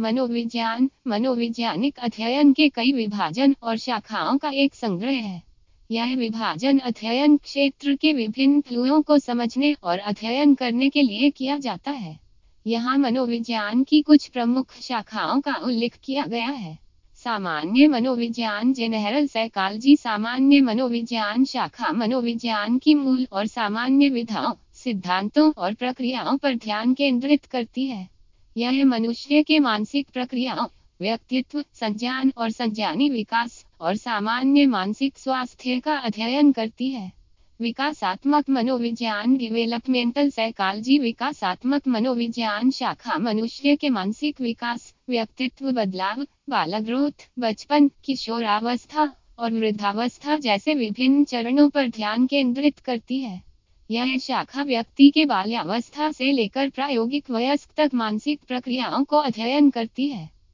मनोविज्ञान, मनोवैज्ञानिक अध्ययन के कई विभाजन और शाखाओं का एक संग्रह है। यह विभाजन अध्ययन क्षेत्र के विभिन्न पहलुओं को समझने और अध्ययन करने के लिए किया जाता है। यहाँ मनोविज्ञान की कुछ प्रमुख शाखाओं का उल्लेख किया गया है। सामान्य मनोविज्ञान जनरल साइकोलॉजी, सामान्य मनोविज्ञान शाखा, मनोविज्ञान की मूल और सामान्य विधाओं, सिद्धांतों और प्रक्रियाओं पर ध्यान केंद्रित करती है। यह मनुष्य के मानसिक प्रक्रियाओं व्यक्तित्व, संज्ञान और संज्ञानी विकास, और सामान्य मानसिक स्वास्थ्य का अध्ययन करती है। विकासात्मक मनोविज्ञान डिवेलपमेंटल साइकोलॉजी विकासात्मक मनोविज्ञान शाखा मनुष्य के मानसिक विकास, व्यक्तित्व बदलाव बालक ग्रोथ बचपन, किशोरावस्था और वृद्धावस्था जैसे विभिन्न चरणों पर ध्यान केंद्रित करती है। यह शाखा व्यक्ति के बाल्यावस्था से लेकर प्रायोगिक वयस्क तक मानसिक प्रक्रियाओं को अध्ययन करती है।